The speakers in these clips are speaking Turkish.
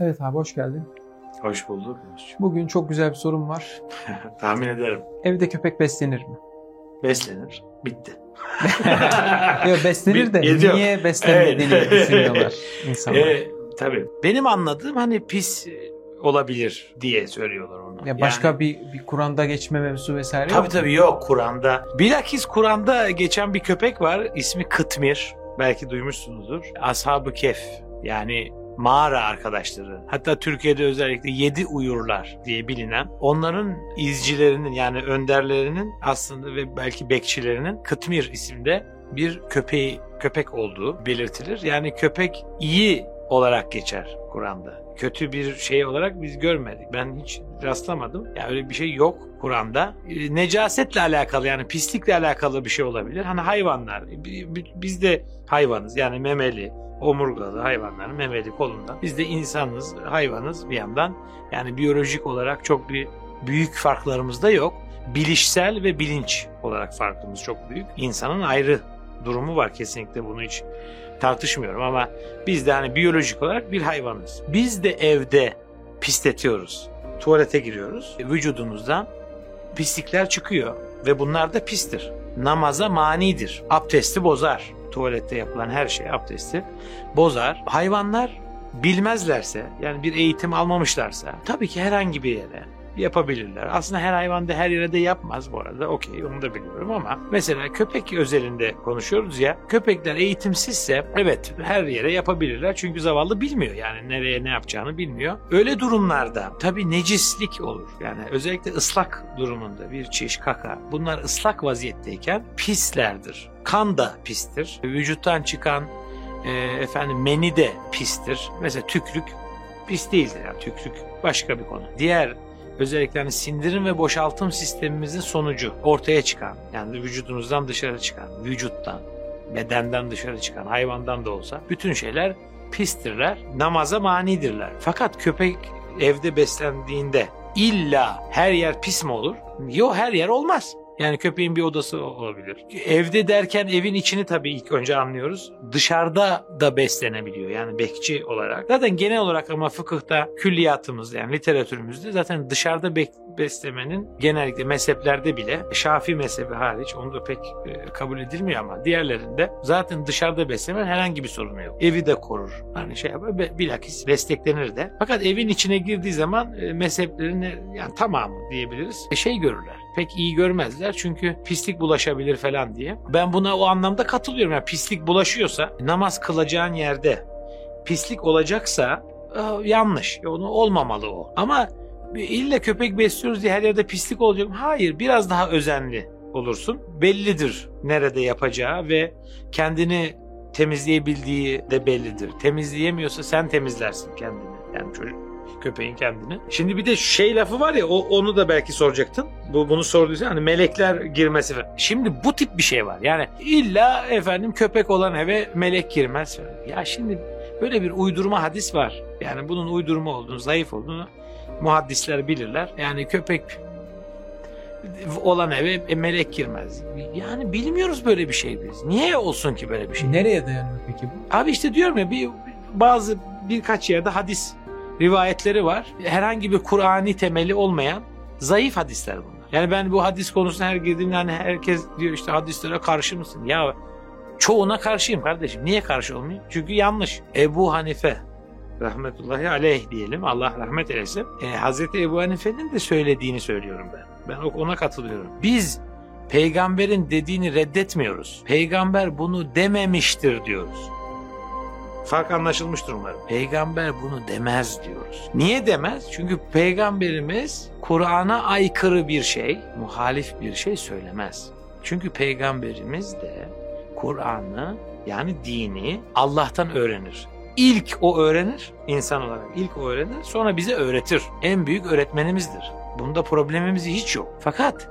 Evet abi hoş geldin. Hoş bulduk. Bugün çok güzel bir sorum var. Tahmin ederim. Evde köpek beslenir mi? Beslenir. Bitti. Yok beslenir de yok. niye beslenmediğini Evet. düşünüyorlar insanlar. Ee, tabii. Benim anladığım hani pis olabilir diye söylüyorlar onu. ya başka bir, bir Kur'an'da geçme mevzu vesaire Tabii yok. tabii yok Kur'an'da. Bilakis Kur'an'da geçen bir köpek var. İsmi Kıtmir. Belki duymuşsunuzdur. Ashab-ı Kehf. Yani mağara arkadaşları. Hatta Türkiye'de özellikle yedi uyurlar diye bilinen onların izcilerinin yani önderlerinin aslında ve belki bekçilerinin Kıtmir isimde bir köpeği köpek olduğu belirtilir. Yani köpek iyi olarak geçer Kur'an'da. Kötü bir şey olarak biz görmedik. Ben hiç rastlamadım. Yani öyle bir şey yok Kur'an'da. E, Necasetle alakalı yani pislikle alakalı bir şey olabilir. Hani hayvanlar. bi- bi- Biz de hayvanız yani memeli, omurgalı hayvanların memeli kolunda. Biz de insanız, hayvanız bir yandan. Yani biyolojik olarak çok bir büyük farklarımız da yok. Bilişsel ve bilinç olarak farkımız çok büyük. İnsanın ayrı durumu var kesinlikle bunu hiç tartışmıyorum ama biz de hani biyolojik olarak bir hayvanız. Biz de evde pisletiyoruz. Tuvalete giriyoruz. Vücudumuzdan pislikler çıkıyor ve bunlar da pistir. Namaza manidir. Abdesti bozar. Tuvalette yapılan her şey abdesti bozar. Hayvanlar bilmezlerse yani bir eğitim almamışlarsa tabii ki herhangi bir yere yapabilirler. Aslında her hayvan da her yere de yapmaz bu arada. Okey onu da biliyorum ama mesela köpek özelinde konuşuyoruz ya. Köpekler eğitimsizse evet her yere yapabilirler. Çünkü zavallı bilmiyor yani nereye ne yapacağını bilmiyor. Öyle durumlarda tabii necislik olur. Yani özellikle ıslak durumunda bir çiş kaka bunlar ıslak vaziyetteyken pislerdir. Kan da pistir. Vücuttan çıkan e, efendim meni de pistir. Mesela tükrük pis değildir yani tükrük başka bir konu. Diğer özellikle hani sindirim ve boşaltım sistemimizin sonucu ortaya çıkan yani vücudumuzdan dışarı çıkan, vücuttan, bedenden dışarı çıkan, hayvandan da olsa bütün şeyler pistirler, namaza manidirler. Fakat köpek evde beslendiğinde illa her yer pis mi olur? Yok her yer olmaz. Yani köpeğin bir odası olabilir. Evde derken evin içini tabii ilk önce anlıyoruz. Dışarıda da beslenebiliyor yani bekçi olarak. Zaten genel olarak ama fıkıhta külliyatımızda yani literatürümüzde zaten dışarıda bek- beslemenin genellikle mezheplerde bile Şafii mezhebi hariç onu da pek e, kabul edilmiyor ama diğerlerinde zaten dışarıda beslemen herhangi bir sorunu yok. Evi de korur. Hani şey yapar bilakis desteklenir de. Fakat evin içine girdiği zaman e, mezheplerin e, yani tamamı diyebiliriz. Şey görürler. Pek iyi görmezler çünkü pislik bulaşabilir falan diye. Ben buna o anlamda katılıyorum. Yani pislik bulaşıyorsa namaz kılacağın yerde pislik olacaksa yanlış. Onu olmamalı o. Ama illa köpek besliyoruz diye her yerde pislik olacak. mı? Hayır, biraz daha özenli olursun. Bellidir nerede yapacağı ve kendini temizleyebildiği de bellidir. Temizleyemiyorsa sen temizlersin kendini. Yani çocuk köpeğin kendini. Şimdi bir de şey lafı var ya o, onu da belki soracaktın. Bu bunu sorduysan hani melekler girmesi. Şimdi bu tip bir şey var. Yani illa efendim köpek olan eve melek girmez. Ya şimdi böyle bir uydurma hadis var. Yani bunun uydurma olduğunu, zayıf olduğunu muhaddisler bilirler. Yani köpek olan eve e, melek girmez. Yani bilmiyoruz böyle bir şey biz. Niye olsun ki böyle bir şey? Nereye dayanıyor peki bu? Abi işte diyorum ya bir bazı birkaç yerde hadis rivayetleri var. Herhangi bir Kur'ani temeli olmayan zayıf hadisler bunlar. Yani ben bu hadis konusuna her girdiğimde hani herkes diyor işte hadislere karşı mısın? Ya çoğuna karşıyım kardeşim. Niye karşı olmayayım? Çünkü yanlış. Ebu Hanife rahmetullahi aleyh diyelim. Allah rahmet eylesin. E, Hazreti Ebu Hanife'nin de söylediğini söylüyorum ben. Ben ona katılıyorum. Biz peygamberin dediğini reddetmiyoruz. Peygamber bunu dememiştir diyoruz. Fark anlaşılmıştır umarım. Peygamber bunu demez diyoruz. Niye demez? Çünkü peygamberimiz Kur'an'a aykırı bir şey, muhalif bir şey söylemez. Çünkü peygamberimiz de Kur'an'ı yani dini Allah'tan öğrenir. İlk o öğrenir, insan olarak ilk o öğrenir, sonra bize öğretir. En büyük öğretmenimizdir. Bunda problemimiz hiç yok. Fakat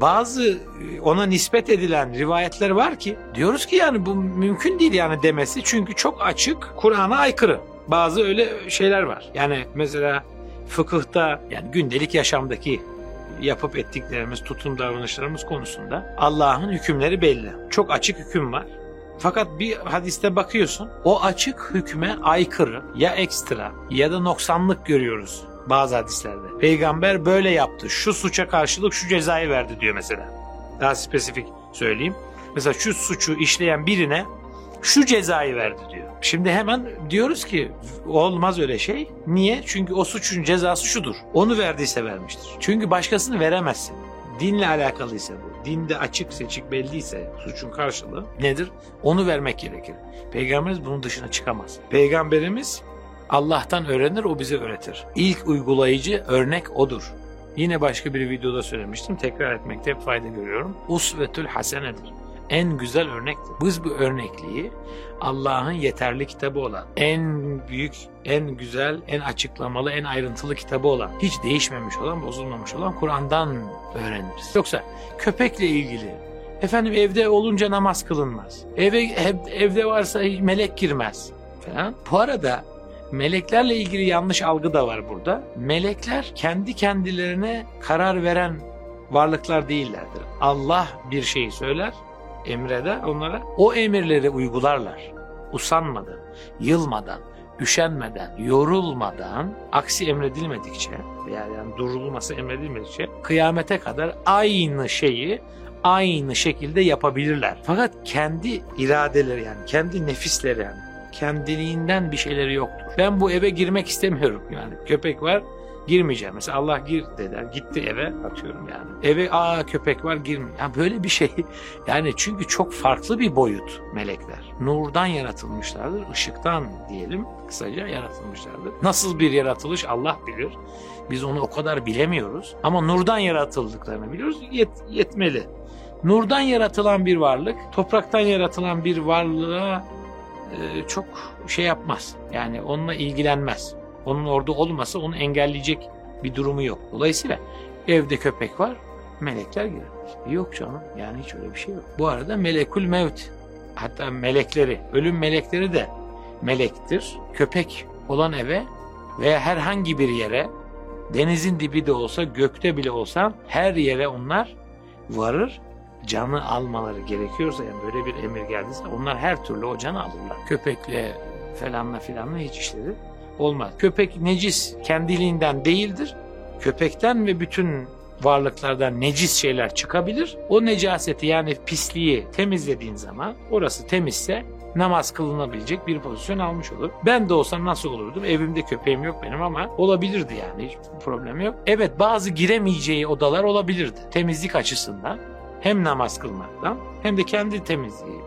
bazı e, ona nispet edilen rivayetler var ki diyoruz ki yani bu mümkün değil yani demesi çünkü çok açık Kur'an'a aykırı. Bazı öyle şeyler var. Yani mesela fıkıhta yani gündelik yaşamdaki yapıp ettiklerimiz, tutum davranışlarımız konusunda Allah'ın hükümleri belli. Çok açık hüküm var. Fakat bir hadiste bakıyorsun o açık hükme aykırı ya ekstra ya da noksanlık görüyoruz bazı hadislerde. Peygamber böyle yaptı. Şu suça karşılık şu cezayı verdi diyor mesela. Daha spesifik söyleyeyim. Mesela şu suçu işleyen birine şu cezayı verdi diyor. Şimdi hemen diyoruz ki olmaz öyle şey. Niye? Çünkü o suçun cezası şudur. Onu verdiyse vermiştir. Çünkü başkasını veremezsin. Dinle alakalıysa bu. Dinde açık seçik belliyse suçun karşılığı nedir? Onu vermek gerekir. Peygamberimiz bunun dışına çıkamaz. Peygamberimiz Allah'tan öğrenir, o bize öğretir. İlk uygulayıcı örnek odur. Yine başka bir videoda söylemiştim. Tekrar etmekte hep fayda görüyorum. Usvetül hasenedir. En güzel örnektir. Biz bu örnekliği Allah'ın yeterli kitabı olan, en büyük, en güzel, en açıklamalı, en ayrıntılı kitabı olan, hiç değişmemiş olan, bozulmamış olan Kur'an'dan öğreniriz. Yoksa köpekle ilgili, efendim evde olunca namaz kılınmaz, eve ev, evde varsa melek girmez falan. Bu arada meleklerle ilgili yanlış algı da var burada. Melekler kendi kendilerine karar veren varlıklar değillerdir. Allah bir şeyi söyler, emreder onlara. O emirleri uygularlar. Usanmadan, yılmadan, üşenmeden, yorulmadan, aksi emredilmedikçe veya yani durulması emredilmedikçe kıyamete kadar aynı şeyi aynı şekilde yapabilirler. Fakat kendi iradeleri yani kendi nefisleri yani kendiliğinden bir şeyleri yoktur. Ben bu eve girmek istemiyorum yani köpek var girmeyeceğim. Mesela Allah gir dediler. Gitti eve atıyorum yani. Eve aa köpek var girme. Yani böyle bir şey. Yani çünkü çok farklı bir boyut melekler. Nurdan yaratılmışlardır. ışıktan diyelim kısaca yaratılmışlardır. Nasıl bir yaratılış Allah bilir. Biz onu o kadar bilemiyoruz. Ama nurdan yaratıldıklarını biliyoruz. Yet, yetmeli. Nurdan yaratılan bir varlık, topraktan yaratılan bir varlığa e, çok şey yapmaz. Yani onunla ilgilenmez onun orada olmasa onu engelleyecek bir durumu yok. Dolayısıyla evde köpek var, melekler girer. Yok canım yani hiç öyle bir şey yok. Bu arada melekul mevt hatta melekleri, ölüm melekleri de melektir. Köpek olan eve veya herhangi bir yere denizin dibi de olsa gökte bile olsa her yere onlar varır canı almaları gerekiyorsa yani böyle bir emir geldiyse onlar her türlü o canı alırlar. Köpekle falanla filanla hiç işleri olmaz. Köpek necis kendiliğinden değildir. Köpekten ve bütün varlıklardan necis şeyler çıkabilir. O necaseti yani pisliği temizlediğin zaman orası temizse namaz kılınabilecek bir pozisyon almış olur. Ben de olsam nasıl olurdum? Evimde köpeğim yok benim ama olabilirdi yani hiç problem yok. Evet bazı giremeyeceği odalar olabilirdi temizlik açısından. Hem namaz kılmaktan hem de kendi temizliği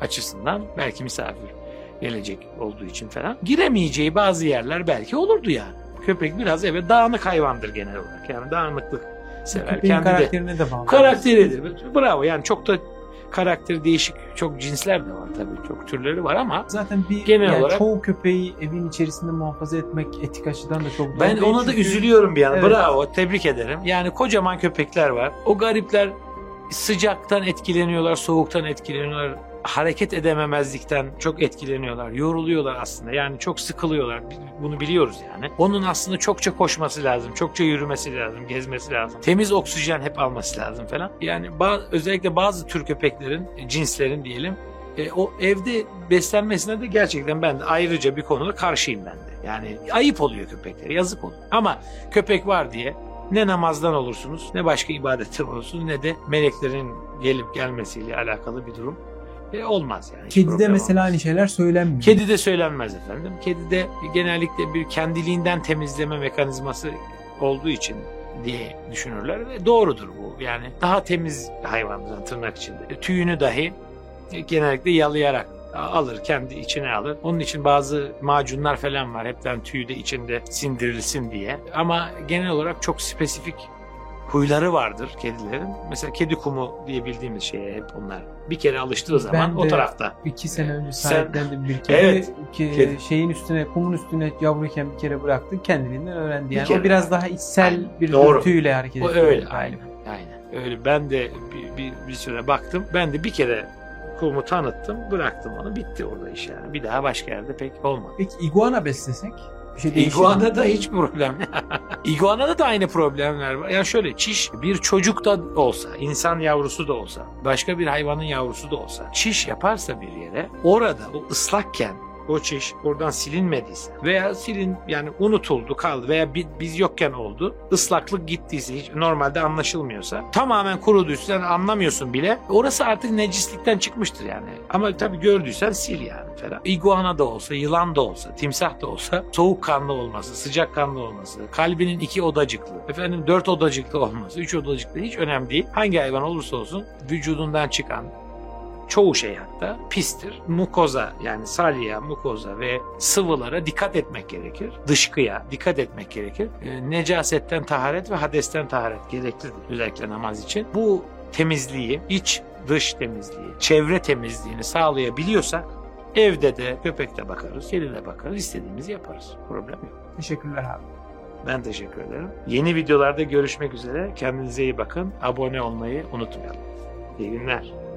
açısından belki misafir gelecek olduğu için falan giremeyeceği bazı yerler belki olurdu yani. Köpek biraz eve dağınık hayvandır genel olarak. Yani dağınıklık sever. Köpeğin Kendi karakterine de bağlı. karakteridir. Bravo yani çok da karakteri değişik çok cinsler de var tabii çok türleri var ama Zaten bir Genel yani olarak- çoğu köpeği evin içerisinde muhafaza etmek etik açıdan da çok ben ona da Çünkü- üzülüyorum bir yana. Evet. Bravo tebrik ederim. Yani kocaman köpekler var. O garipler sıcaktan etkileniyorlar, soğuktan etkileniyorlar. Hareket edememezlikten çok etkileniyorlar. Yoruluyorlar aslında. Yani çok sıkılıyorlar. Bunu biliyoruz yani. Onun aslında çokça koşması lazım. Çokça yürümesi lazım. Gezmesi lazım. Temiz oksijen hep alması lazım falan. Yani ba- özellikle bazı tür köpeklerin, cinslerin diyelim e, o evde beslenmesine de gerçekten ben de ayrıca bir konuda karşıyım ben de. Yani ayıp oluyor köpeklere, yazık oluyor. Ama köpek var diye ne namazdan olursunuz, ne başka ibadetten olursunuz, ne de meleklerin gelip gelmesiyle alakalı bir durum e, olmaz yani. Kedide mesela olmaz. aynı şeyler söylenmiyor. Kedi de söylenmez efendim. Kedi de genellikle bir kendiliğinden temizleme mekanizması olduğu için diye düşünürler ve doğrudur bu. Yani daha temiz hayvandır tırnak içinde. E, Tüyünü dahi e, genellikle yalayarak alır, kendi içine alır. Onun için bazı macunlar falan var. Hepten tüyü de içinde sindirilsin diye. Ama genel olarak çok spesifik huyları vardır kedilerin. Mesela kedi kumu diye bildiğimiz şeye hep onlar. Bir kere alıştığı zaman Ben o de- tarafta. İki sene önce Sen- sahiplendim bir kedi. Evet, Ki kedi. şeyin üstüne, kumun üstüne yavruyken bir kere bıraktı. Kendiliğinden öğrendi. Bir Yani kere. o biraz daha içsel Aynen, bir doğru. dürtüyle hareket O ediyor. öyle galiba. aynen. Aynen. Öyle ben de bir, bir, bir süre baktım. Ben de bir kere kulumu tanıttım, bıraktım onu. Bitti orada iş yani. Bir daha başka yerde pek olmadı. Peki iguana beslesek? Bir şey değişir. İguanada hiç problem. İguanada da aynı problemler var. Yani şöyle çiş bir çocuk da olsa, insan yavrusu da olsa, başka bir hayvanın yavrusu da olsa, çiş yaparsa bir yere orada o ıslakken o çiş oradan silinmediyse veya silin yani unutuldu kaldı veya bi- biz yokken oldu ıslaklık gittiyse hiç normalde anlaşılmıyorsa tamamen kuruduysa sen anlamıyorsun bile orası artık necislikten çıkmıştır yani ama tabii gördüysen sil yani falan. İguana da olsa yılan da olsa timsah da olsa soğukkanlı olması sıcakkanlı olması kalbinin iki odacıklı efendim dört odacıklı olması üç odacıklı hiç önemli değil hangi hayvan olursa olsun vücudundan çıkan çoğu şey hatta pistir. Mukoza yani salya, mukoza ve sıvılara dikkat etmek gerekir. Dışkıya dikkat etmek gerekir. E, necasetten taharet ve hadesten taharet gereklidir özellikle namaz için. Bu temizliği, iç dış temizliği, çevre temizliğini sağlayabiliyorsak evde de köpekte bakarız, kedide bakarız, istediğimizi yaparız. Problem yok. Teşekkürler abi. Ben teşekkür ederim. Yeni videolarda görüşmek üzere. Kendinize iyi bakın. Abone olmayı unutmayalım. İyi günler.